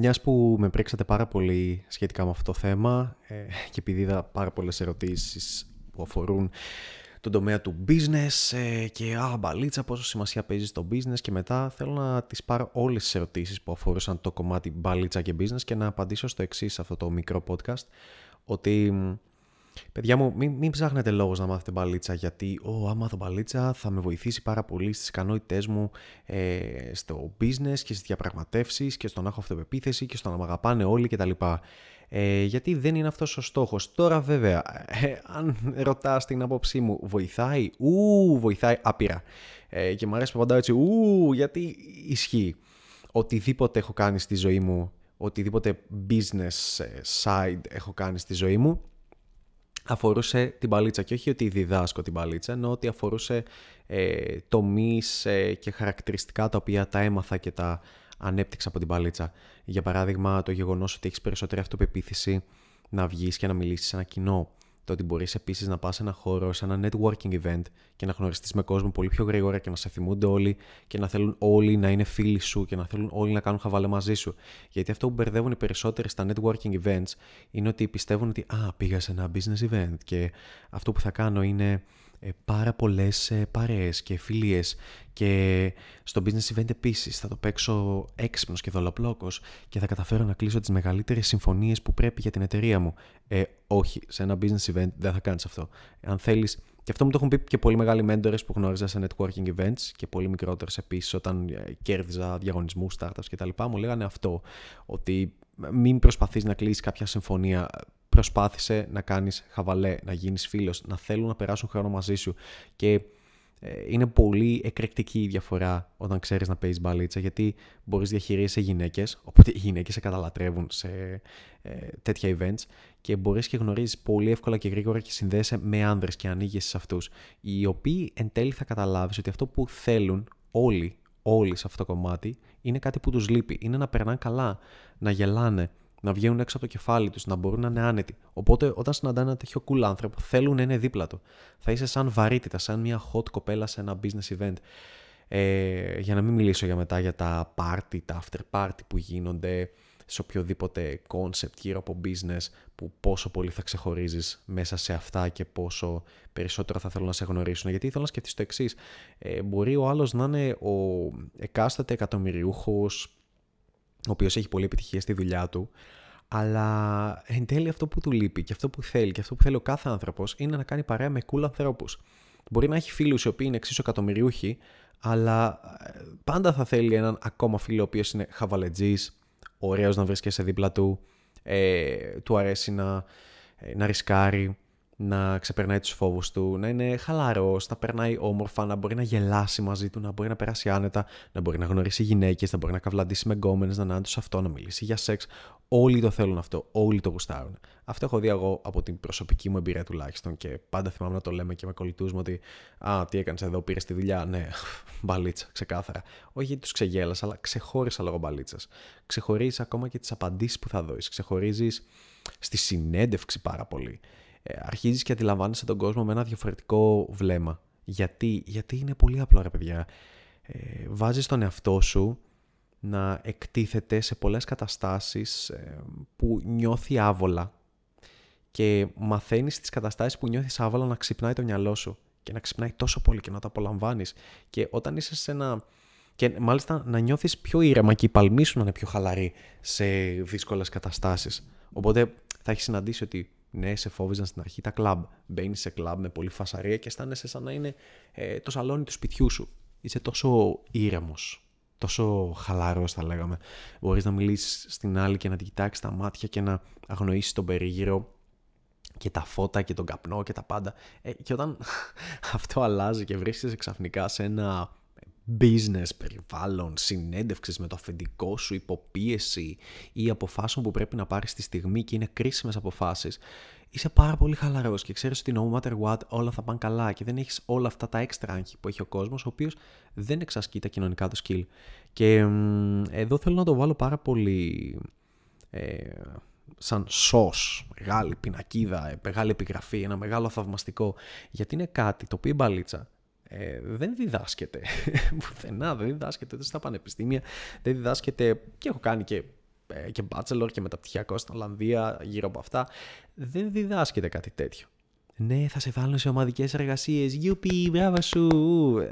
μιας που με πρίξατε πάρα πολύ σχετικά με αυτό το θέμα ε, και επειδή είδα πάρα πολλές ερωτήσεις που αφορούν τον τομέα του business ε, και α, μπαλίτσα, πόσο σημασία παίζει στο business και μετά θέλω να τις πάρω όλες τις ερωτήσεις που αφορούσαν το κομμάτι μπαλίτσα και business και να απαντήσω στο εξής αυτό το μικρό podcast ότι Παιδιά μου, μην, μην ψάχνετε λόγο να μάθετε μπαλίτσα, γιατί ο, άμα μάθω μπαλίτσα θα με βοηθήσει πάρα πολύ στις ικανότητές μου ε, στο business και στις διαπραγματεύσεις και στο να έχω αυτοπεποίθηση και στο να με αγαπάνε όλοι κτλ. Ε, γιατί δεν είναι αυτός ο στόχος. Τώρα βέβαια, ε, αν ρωτάς την άποψή μου, βοηθάει, ου, βοηθάει άπειρα. Ε, και μου αρέσει που απαντάω έτσι, ου, γιατί ισχύει. Οτιδήποτε έχω κάνει στη ζωή μου, οτιδήποτε business ε, side έχω κάνει στη ζωή μου, αφορούσε την παλίτσα και όχι ότι διδάσκω την παλίτσα, ενώ ότι αφορούσε ε, τομείς ε, και χαρακτηριστικά τα οποία τα έμαθα και τα ανέπτυξα από την παλίτσα. Για παράδειγμα, το γεγονός ότι έχεις περισσότερη αυτοπεποίθηση να βγεις και να μιλήσεις σε ένα κοινό. Το ότι μπορείς επίσης να πας σε ένα χώρο, σε ένα networking event και να γνωριστείς με κόσμο πολύ πιο γρήγορα και να σε θυμούνται όλοι και να θέλουν όλοι να είναι φίλοι σου και να θέλουν όλοι να κάνουν χαβαλέ μαζί σου. Γιατί αυτό που μπερδεύουν οι περισσότεροι στα networking events είναι ότι πιστεύουν ότι Α, πήγα σε ένα business event και αυτό που θα κάνω είναι ε, πάρα πολλές ε, παρέες και φιλίες και στο business event επίσης θα το παίξω έξυπνος και δολοπλόκος και θα καταφέρω να κλείσω τις μεγαλύτερες συμφωνίες που πρέπει για την εταιρεία μου. Ε, όχι, σε ένα business event δεν θα κάνεις αυτό. Αν θέλεις, και αυτό μου το έχουν πει και πολύ μεγάλοι mentors που γνώριζα σε networking events και πολύ μικρότερες επίσης όταν ε, κέρδιζα διαγωνισμούς, startups κτλ. Μου λέγανε αυτό, ότι μην προσπαθείς να κλείσεις κάποια συμφωνία προσπάθησε να κάνεις χαβαλέ, να γίνεις φίλος, να θέλουν να περάσουν χρόνο μαζί σου. Και ε, είναι πολύ εκρηκτική η διαφορά όταν ξέρεις να παίζεις μπαλίτσα γιατί μπορείς διαχειρίζεσαι γυναίκες, οπότε οι γυναίκες σε καταλατρεύουν σε ε, τέτοια events και μπορείς και γνωρίζεις πολύ εύκολα και γρήγορα και συνδέεσαι με άνδρες και ανοίγεις σε αυτούς οι οποίοι εν τέλει θα καταλάβεις ότι αυτό που θέλουν όλοι, όλοι σε αυτό το κομμάτι είναι κάτι που τους λείπει, είναι να περνάνε καλά, να γελάνε, να βγαίνουν έξω από το κεφάλι τους, να μπορούν να είναι άνετοι. Οπότε, όταν συναντάνε ένα τέτοιο cool άνθρωπο, θέλουν να είναι δίπλα του. Θα είσαι σαν βαρύτητα, σαν μια hot κοπέλα σε ένα business event. Ε, για να μην μιλήσω για μετά για τα party, τα after party που γίνονται σε οποιοδήποτε concept γύρω από business που πόσο πολύ θα ξεχωρίζεις μέσα σε αυτά και πόσο περισσότερο θα θέλουν να σε γνωρίσουν. Γιατί θέλω να σκεφτείς το εξής. Ε, μπορεί ο άλλος να είναι ο εκάστοτε εκατομμυριούχος ο οποίος έχει πολύ επιτυχία στη δουλειά του, αλλά εν τέλει αυτό που του λείπει και αυτό που θέλει και αυτό που θέλει ο κάθε άνθρωπος είναι να κάνει παρέα με cool ανθρώπους. Μπορεί να έχει φίλους οι οποίοι είναι εξίσου εκατομμυριούχοι, αλλά ε, πάντα θα θέλει έναν ακόμα φίλο ο οποίος είναι χαβαλετζής, ωραίος να βρίσκεσαι δίπλα του, ε, του αρέσει να, ε, να ρισκάρει, να ξεπερνάει τους φόβους του, να είναι χαλαρός, να περνάει όμορφα, να μπορεί να γελάσει μαζί του, να μπορεί να περάσει άνετα, να μπορεί να γνωρίσει γυναίκες, να μπορεί να καυλαντήσει με γκόμενες, να είναι σε αυτό, να μιλήσει για σεξ. Όλοι το θέλουν αυτό, όλοι το γουστάρουν. Αυτό έχω δει εγώ από την προσωπική μου εμπειρία τουλάχιστον και πάντα θυμάμαι να το λέμε και με κολλητούς μου ότι «Α, τι έκανες εδώ, πήρες τη δουλειά». Ναι, μπαλίτσα, ξεκάθαρα. Όχι γιατί τους ξεγέλασα, αλλά ξεχώρισα λόγω μπαλίτσας. Ξεχωρίζεις ακόμα και τις απαντήσεις που θα δώσεις. Ξεχωρίζεις στη συνέντευξη πάρα πολύ. Ε, αρχίζεις και αντιλαμβάνεσαι τον κόσμο με ένα διαφορετικό βλέμμα. Γιατί, Γιατί είναι πολύ απλό ρε παιδιά. Ε, βάζεις τον εαυτό σου να εκτίθεται σε πολλές καταστάσεις ε, που νιώθει άβολα και μαθαίνεις τις καταστάσεις που νιώθεις άβολα να ξυπνάει το μυαλό σου και να ξυπνάει τόσο πολύ και να το απολαμβάνεις και όταν είσαι σε ένα... και μάλιστα να νιώθεις πιο ήρεμα και η παλμή σου να είναι πιο χαλαρή σε δύσκολες καταστάσεις. Οπότε θα έχεις συναντήσει ότι ναι, σε φόβιζαν στην αρχή τα κλαμπ. Μπαίνει σε κλαμπ με πολύ φασαρία και αισθάνεσαι σαν να είναι ε, το σαλόνι του σπιτιού σου. Είσαι τόσο ήρεμος, τόσο χαλαρός, θα λέγαμε. Μπορείς να μιλήσεις στην άλλη και να την κοιτάξεις τα μάτια και να αγνοήσεις τον περίγυρο και τα φώτα και τον καπνό και τα πάντα. Ε, και όταν αυτό αλλάζει και βρίσκεσαι ξαφνικά σε ένα business περιβάλλον, συνέντευξη με το αφεντικό σου, υποπίεση ή αποφάσεων που πρέπει να πάρεις στη στιγμή και είναι κρίσιμες αποφάσεις, είσαι πάρα πολύ χαλαρός και ξέρεις ότι no matter what όλα θα πάνε καλά και δεν έχεις όλα αυτά τα έξτρα άγχη που έχει ο κόσμος ο οποίος δεν εξασκεί τα κοινωνικά του skill. Και εδώ θέλω να το βάλω πάρα πολύ ε, σαν σως, μεγάλη πινακίδα, ε, μεγάλη επιγραφή, ένα μεγάλο θαυμαστικό, γιατί είναι κάτι το οποίο η μπαλίτσα ε, δεν διδάσκεται πουθενά, δεν διδάσκεται ούτε στα πανεπιστήμια, δεν διδάσκεται και έχω κάνει και ε, και bachelor και μεταπτυχιακό στην Ολλανδία γύρω από αυτά. Δεν διδάσκεται κάτι τέτοιο. Ναι, θα σε βάλουν σε ομαδικές εργασίες. Γιουπι, μπράβο σου.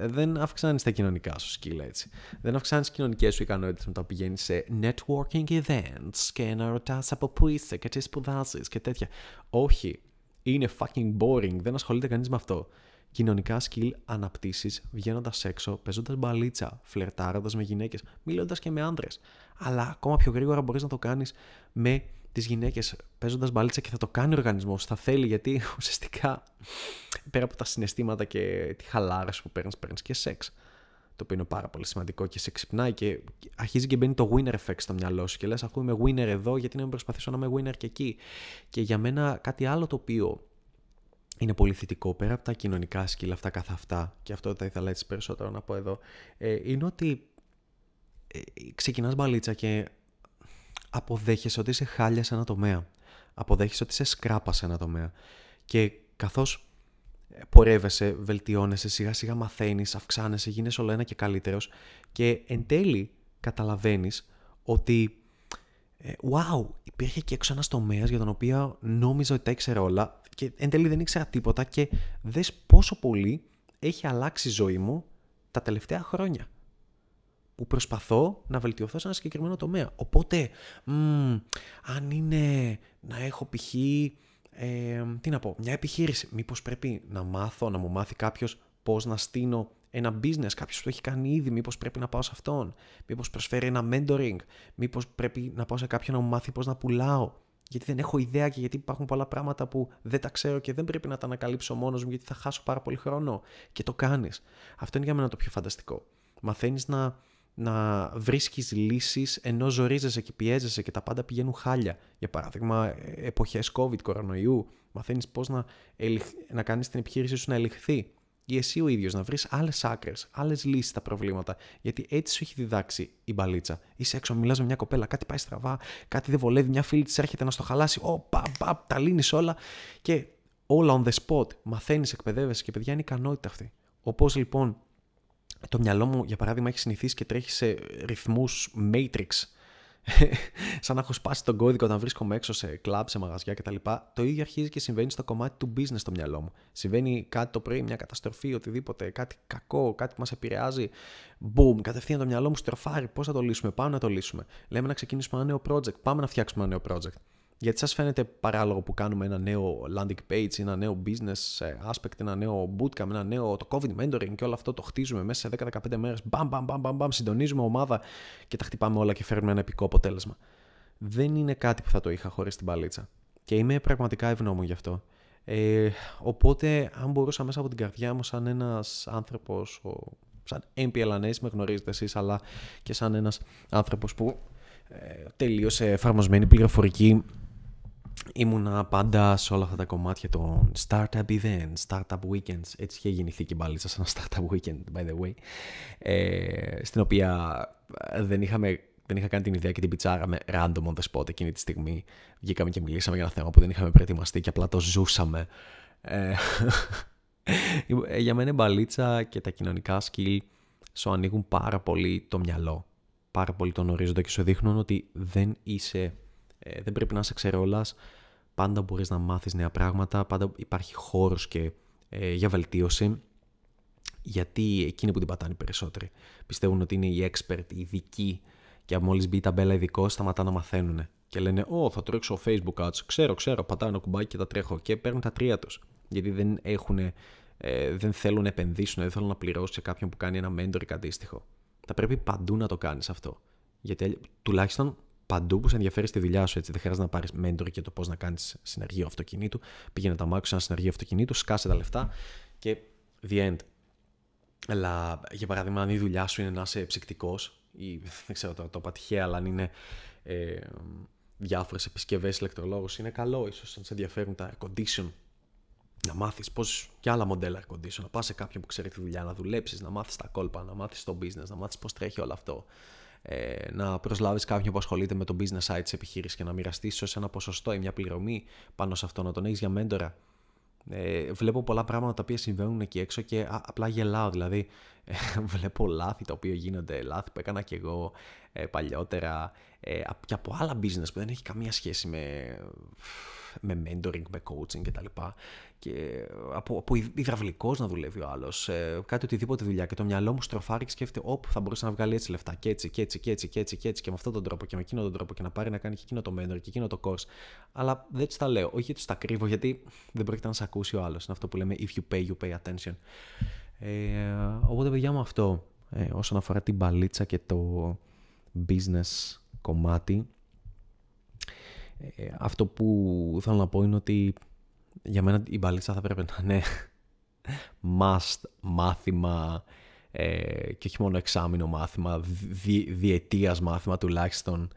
Δεν αυξάνεις τα κοινωνικά σου σκύλα έτσι. Δεν αυξάνεις τις κοινωνικές σου ικανότητες μετά που πηγαίνεις σε networking events και να ρωτάς από πού είσαι και τι σπουδάζεις και τέτοια. Όχι. Είναι fucking boring. Δεν ασχολείται κανείς με αυτό. Κοινωνικά skill αναπτύσσεις βγαίνοντας έξω, παίζοντας μπαλίτσα, φλερτάροντας με γυναίκες, μιλώντας και με άντρες. Αλλά ακόμα πιο γρήγορα μπορείς να το κάνεις με τις γυναίκες παίζοντας μπαλίτσα και θα το κάνει ο οργανισμός. Θα θέλει γιατί ουσιαστικά πέρα από τα συναισθήματα και τη χαλάρωση που παίρνεις, παίρνεις και σεξ. Το οποίο είναι πάρα πολύ σημαντικό και σε ξυπνάει και αρχίζει και μπαίνει το winner effect στο μυαλό σου. Και λες, αφού είμαι winner εδώ, γιατί να μην προσπαθήσω να είμαι winner και εκεί. Και για μένα κάτι άλλο το οποίο είναι πολύ θετικό πέρα από τα κοινωνικά σκύλα αυτά καθ' αυτά και αυτό θα ήθελα έτσι περισσότερο να πω εδώ ε, είναι ότι ε, ξεκινάς μπαλίτσα και αποδέχεσαι ότι είσαι χάλια σε ένα τομέα. Αποδέχεσαι ότι είσαι σκράπα σε ένα τομέα. Και καθώς πορεύεσαι, βελτιώνεσαι, σιγά σιγά μαθαίνεις, αυξάνεσαι, γίνεσαι όλο ένα και καλύτερος και εν τέλει καταλαβαίνεις ότι ε, wow, υπήρχε και έξω ένας τομέας για τον οποίο νόμιζα ότι τα ήξερα όλα και εν τέλει δεν ήξερα τίποτα και δες πόσο πολύ έχει αλλάξει η ζωή μου τα τελευταία χρόνια που προσπαθώ να βελτιωθώ σε ένα συγκεκριμένο τομέα. Οπότε, αν είναι να έχω π.χ. Ε, τι να πω, μια επιχείρηση, μήπως πρέπει να μάθω, να μου μάθει κάποιος πώς να στείνω ένα business, κάποιος που το έχει κάνει ήδη, μήπως πρέπει να πάω σε αυτόν, μήπως προσφέρει ένα mentoring, μήπως πρέπει να πάω σε κάποιον να μου μάθει πώς να πουλάω. Γιατί δεν έχω ιδέα και γιατί υπάρχουν πολλά πράγματα που δεν τα ξέρω και δεν πρέπει να τα ανακαλύψω μόνος μου γιατί θα χάσω πάρα πολύ χρόνο. Και το κάνεις. Αυτό είναι για μένα το πιο φανταστικό. Μαθαίνεις να, να βρίσκεις λύσεις ενώ ζορίζεσαι και πιέζεσαι και τα πάντα πηγαίνουν χάλια. Για παράδειγμα, εποχές COVID, κορονοϊού, μαθαίνεις πώς να, να κάνεις την επιχείρησή σου να ελιχθεί ή εσύ ο ίδιος να βρεις άλλες άκρε, άλλες λύσεις στα προβλήματα. Γιατί έτσι σου έχει διδάξει η μπαλίτσα. Είσαι έξω, μιλάς με μια κοπέλα, κάτι πάει στραβά, κάτι δεν βολεύει, μια φίλη της έρχεται να στο χαλάσει. Ω, παπ, παπ, τα λύνεις όλα. Και όλα on the spot. Μαθαίνεις, εκπαιδεύεσαι και παιδιά είναι ικανότητα αυτή. Όπως λοιπόν το μυαλό μου, για παράδειγμα, έχει συνηθίσει και τρέχει σε ρυθμούς Matrix σαν να έχω σπάσει τον κώδικα όταν βρίσκομαι έξω σε κλαμπ, σε μαγαζιά κτλ. Το ίδιο αρχίζει και συμβαίνει στο κομμάτι του business στο μυαλό μου. Συμβαίνει κάτι το πρωί, μια καταστροφή, οτιδήποτε, κάτι κακό, κάτι που μας επηρεάζει. Boom, κατευθείαν το μυαλό μου στροφάρει. Πώς θα το λύσουμε, πάμε να το λύσουμε. Λέμε να ξεκινήσουμε ένα νέο project, πάμε να φτιάξουμε ένα νέο project. Γιατί σας φαίνεται παράλογο που κάνουμε ένα νέο landing page, ένα νέο business ε, aspect, ένα νέο bootcamp, ένα νέο το COVID mentoring και όλο αυτό το χτίζουμε μέσα σε 10-15 μέρες, μπαμ, μπαμ, μπαμ, μπαμ, μπαμ, συντονίζουμε ομάδα και τα χτυπάμε όλα και φέρνουμε ένα επικό αποτέλεσμα. Δεν είναι κάτι που θα το είχα χωρίς την παλίτσα. Και είμαι πραγματικά ευγνώμων γι' αυτό. Ε, οπότε, αν μπορούσα μέσα από την καρδιά μου, σαν ένας άνθρωπος, ο, σαν MPLNS, με γνωρίζετε εσείς, αλλά και σαν ένας άνθρωπος που ε, τελείωσε εφαρμοσμένη πληροφορική ήμουνα πάντα σε όλα αυτά τα κομμάτια των startup events, startup weekends. Έτσι είχε γεννηθεί και πάλι σαν ένα startup weekend, by the way. Ε, στην οποία ε, δεν, είχαμε, δεν είχα κάνει την ιδέα και την πιτσάρα με random on the spot εκείνη τη στιγμή. Βγήκαμε και μιλήσαμε για ένα θέμα που δεν είχαμε προετοιμαστεί και απλά το ζούσαμε. Ε, ε για μένα η μπαλίτσα και τα κοινωνικά skill σου ανοίγουν πάρα πολύ το μυαλό. Πάρα πολύ τον ορίζοντα και σου δείχνουν ότι δεν είσαι ε, δεν πρέπει να είσαι ξερόλας, πάντα μπορείς να μάθεις νέα πράγματα, πάντα υπάρχει χώρος και ε, για βελτίωση, γιατί εκείνοι που την πατάνε περισσότεροι πιστεύουν ότι είναι οι expert, οι ειδικοί και μόλις μπει η ταμπέλα ειδικό σταματά να μαθαίνουν και λένε «Ω, θα τρέξω Facebook ads, ξέρω, ξέρω, πατάω ένα κουμπάκι και τα τρέχω» και παίρνουν τα τρία τους, γιατί δεν έχουν, ε, δεν θέλουν να επενδύσουν, δεν θέλουν να πληρώσουν σε κάποιον που κάνει ένα mentor ή αντίστοιχο. Θα πρέπει παντού να το κάνεις αυτό. Γιατί τουλάχιστον παντού που σε ενδιαφέρει στη δουλειά σου. Έτσι. Δεν χρειάζεται να πάρεις mentor και το πώς να κάνεις συνεργείο αυτοκινήτου. Πήγαινε τα μάξι σε ένα συνεργείο αυτοκινήτου, σκάσε τα λεφτά και the end. Αλλά για παράδειγμα, αν η δουλειά σου είναι να είσαι ψυκτικός ή δεν ξέρω το, το τυχαία, αλλά αν είναι ε, διάφορες επισκευές ηλεκτρολόγους, είναι καλό ίσως αν σε ενδιαφέρουν τα air condition. Να μάθεις πώς και άλλα μοντέλα air condition. Να πας σε κάποιον που ξέρει τη δουλειά, να δουλέψεις, να μάθεις τα κόλπα, να μάθεις το business, να μάθεις πώς τρέχει όλο αυτό ε, να προσλάβεις κάποιον που ασχολείται με το business side της επιχείρησης και να μοιραστείς ίσω ένα ποσοστό ή μια πληρωμή πάνω σε αυτό, να τον έχεις για μέντορα. Ε, βλέπω πολλά πράγματα τα οποία συμβαίνουν εκεί έξω και απλά γελάω. Δηλαδή, ε, βλέπω λάθη τα οποία γίνονται, λάθη που έκανα κι εγώ, ε, παλιότερα ε, και από άλλα business που δεν έχει καμία σχέση με, με mentoring, με coaching κτλ. Και από, από υδραυλικός να δουλεύει ο άλλος, ε, κάτι οτιδήποτε δουλειά. Και το μυαλό μου στροφάρει και σκέφτεται, Όπου θα μπορούσε να βγάλει έτσι λεφτά. Και έτσι, και έτσι, και έτσι, και έτσι, και έτσι, και με αυτόν τον τρόπο, και με εκείνον τον τρόπο, και να πάρει να κάνει και εκείνο το mentor και εκείνο το course. Αλλά δεν τους τα λέω. Όχι γιατί τους τα κρύβω, γιατί δεν πρόκειται να σε ακούσει ο άλλος. Είναι αυτό που λέμε if you pay, you pay attention. Ε, οπότε, παιδιά μου, αυτό ε, όσον αφορά την μπαλίτσα και το business κομμάτι. Ε, αυτό που θέλω να πω είναι ότι για μένα η μπαλίτσα θα πρέπει να είναι must μάθημα ε, και όχι μόνο εξάμεινο μάθημα, δι, διετίας μάθημα τουλάχιστον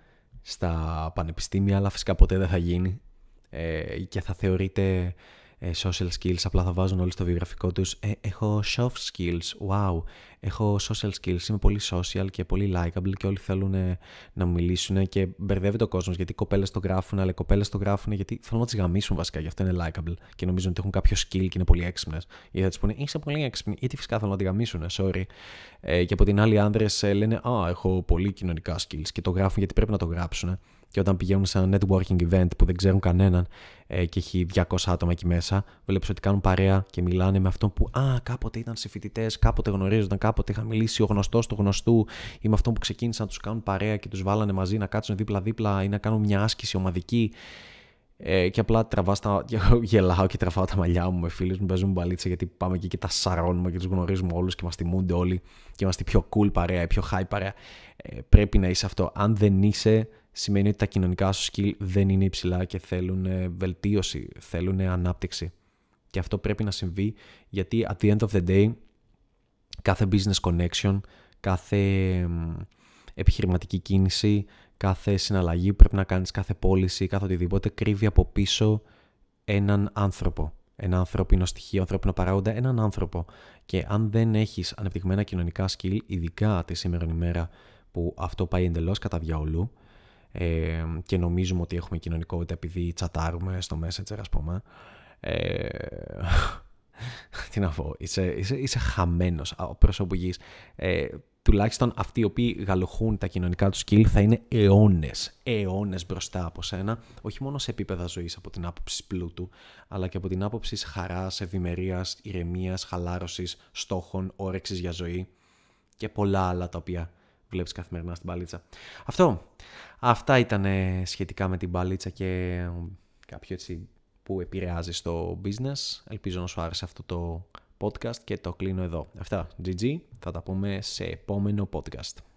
στα πανεπιστήμια, αλλά φυσικά ποτέ δεν θα γίνει ε, και θα θεωρείται ε, social skills, απλά θα βάζουν όλοι στο βιογραφικό τους. Ε, έχω soft skills, wow, έχω social skills, είμαι πολύ social και πολύ likable και όλοι θέλουν ε, να μου μιλήσουν και μπερδεύεται ο κόσμος γιατί οι κοπέλες το γράφουν, αλλά οι κοπέλες το γράφουν γιατί θέλουν να τις γαμίσουν βασικά, γι' αυτό είναι likable. Και νομίζουν ότι έχουν κάποιο skill και είναι πολύ έξυπνες. Ή θα τις πούνε είσαι πολύ έξυπνη, γιατί φυσικά θέλουν να τη γαμίσουν, sorry. Ε, και από την άλλη άνδρες ε, λένε α, έχω πολύ κοινωνικά skills και το γράφουν γιατί πρέπει να το γράψουν και όταν πηγαίνουν σε ένα networking event που δεν ξέρουν κανέναν ε, και έχει 200 άτομα εκεί μέσα, βλέπεις ότι κάνουν παρέα και μιλάνε με αυτόν που Α, κάποτε ήταν σε φοιτητές, κάποτε γνωρίζονταν, κάποτε είχα μιλήσει ο γνωστός του γνωστού ή με αυτόν που ξεκίνησαν να τους κάνουν παρέα και τους βάλανε μαζί να κάτσουν δίπλα-δίπλα ή να κάνουν μια άσκηση ομαδική. Ε, και απλά τραβάς τα. γελάω και τραβάω τα μαλλιά μου με φίλους μου, παίζουμε μπαλίτσα γιατί πάμε εκεί και τα σαρώνουμε και τους γνωρίζουμε όλους και μας τιμούνται όλοι και είμαστε πιο cool παρέα, πιο high παρέα. Ε, πρέπει να είσαι αυτό. Αν δεν είσαι, σημαίνει ότι τα κοινωνικά σου skill δεν είναι υψηλά και θέλουν ε, βελτίωση, θέλουν ανάπτυξη. Και αυτό πρέπει να συμβεί γιατί at the end of the day κάθε business connection, κάθε επιχειρηματική κίνηση, κάθε συναλλαγή που πρέπει να κάνεις, κάθε πώληση, κάθε οτιδήποτε κρύβει από πίσω έναν άνθρωπο. Ένα ανθρώπινο στοιχείο, ανθρώπινο παράγοντα, έναν άνθρωπο. Και αν δεν έχεις ανεπτυγμένα κοινωνικά skill, ειδικά τη σήμερα ημέρα που αυτό πάει εντελώς κατά διαολού, ε, και νομίζουμε ότι έχουμε κοινωνικότητα επειδή τσατάρουμε στο Messenger ας πούμε ε, τι να πω, είσαι, είσαι, είσαι χαμένος πρόσωπο γης. Ε, τουλάχιστον αυτοί οι οποίοι γαλοχούν τα κοινωνικά τους skill θα είναι αιώνες, αιώνες μπροστά από σένα, όχι μόνο σε επίπεδα ζωής από την άποψη πλούτου, αλλά και από την άποψη χαράς, ευημερίας, ηρεμίας, χαλάρωσης, στόχων, όρεξης για ζωή και πολλά άλλα τα οποία βλέπεις καθημερινά στην μπαλίτσα. Αυτό. Αυτά ήταν σχετικά με την μπαλίτσα και κάποιο έτσι που επηρεάζει στο business. Ελπίζω να σου άρεσε αυτό το podcast και το κλείνω εδώ. Αυτά. GG. Θα τα πούμε σε επόμενο podcast.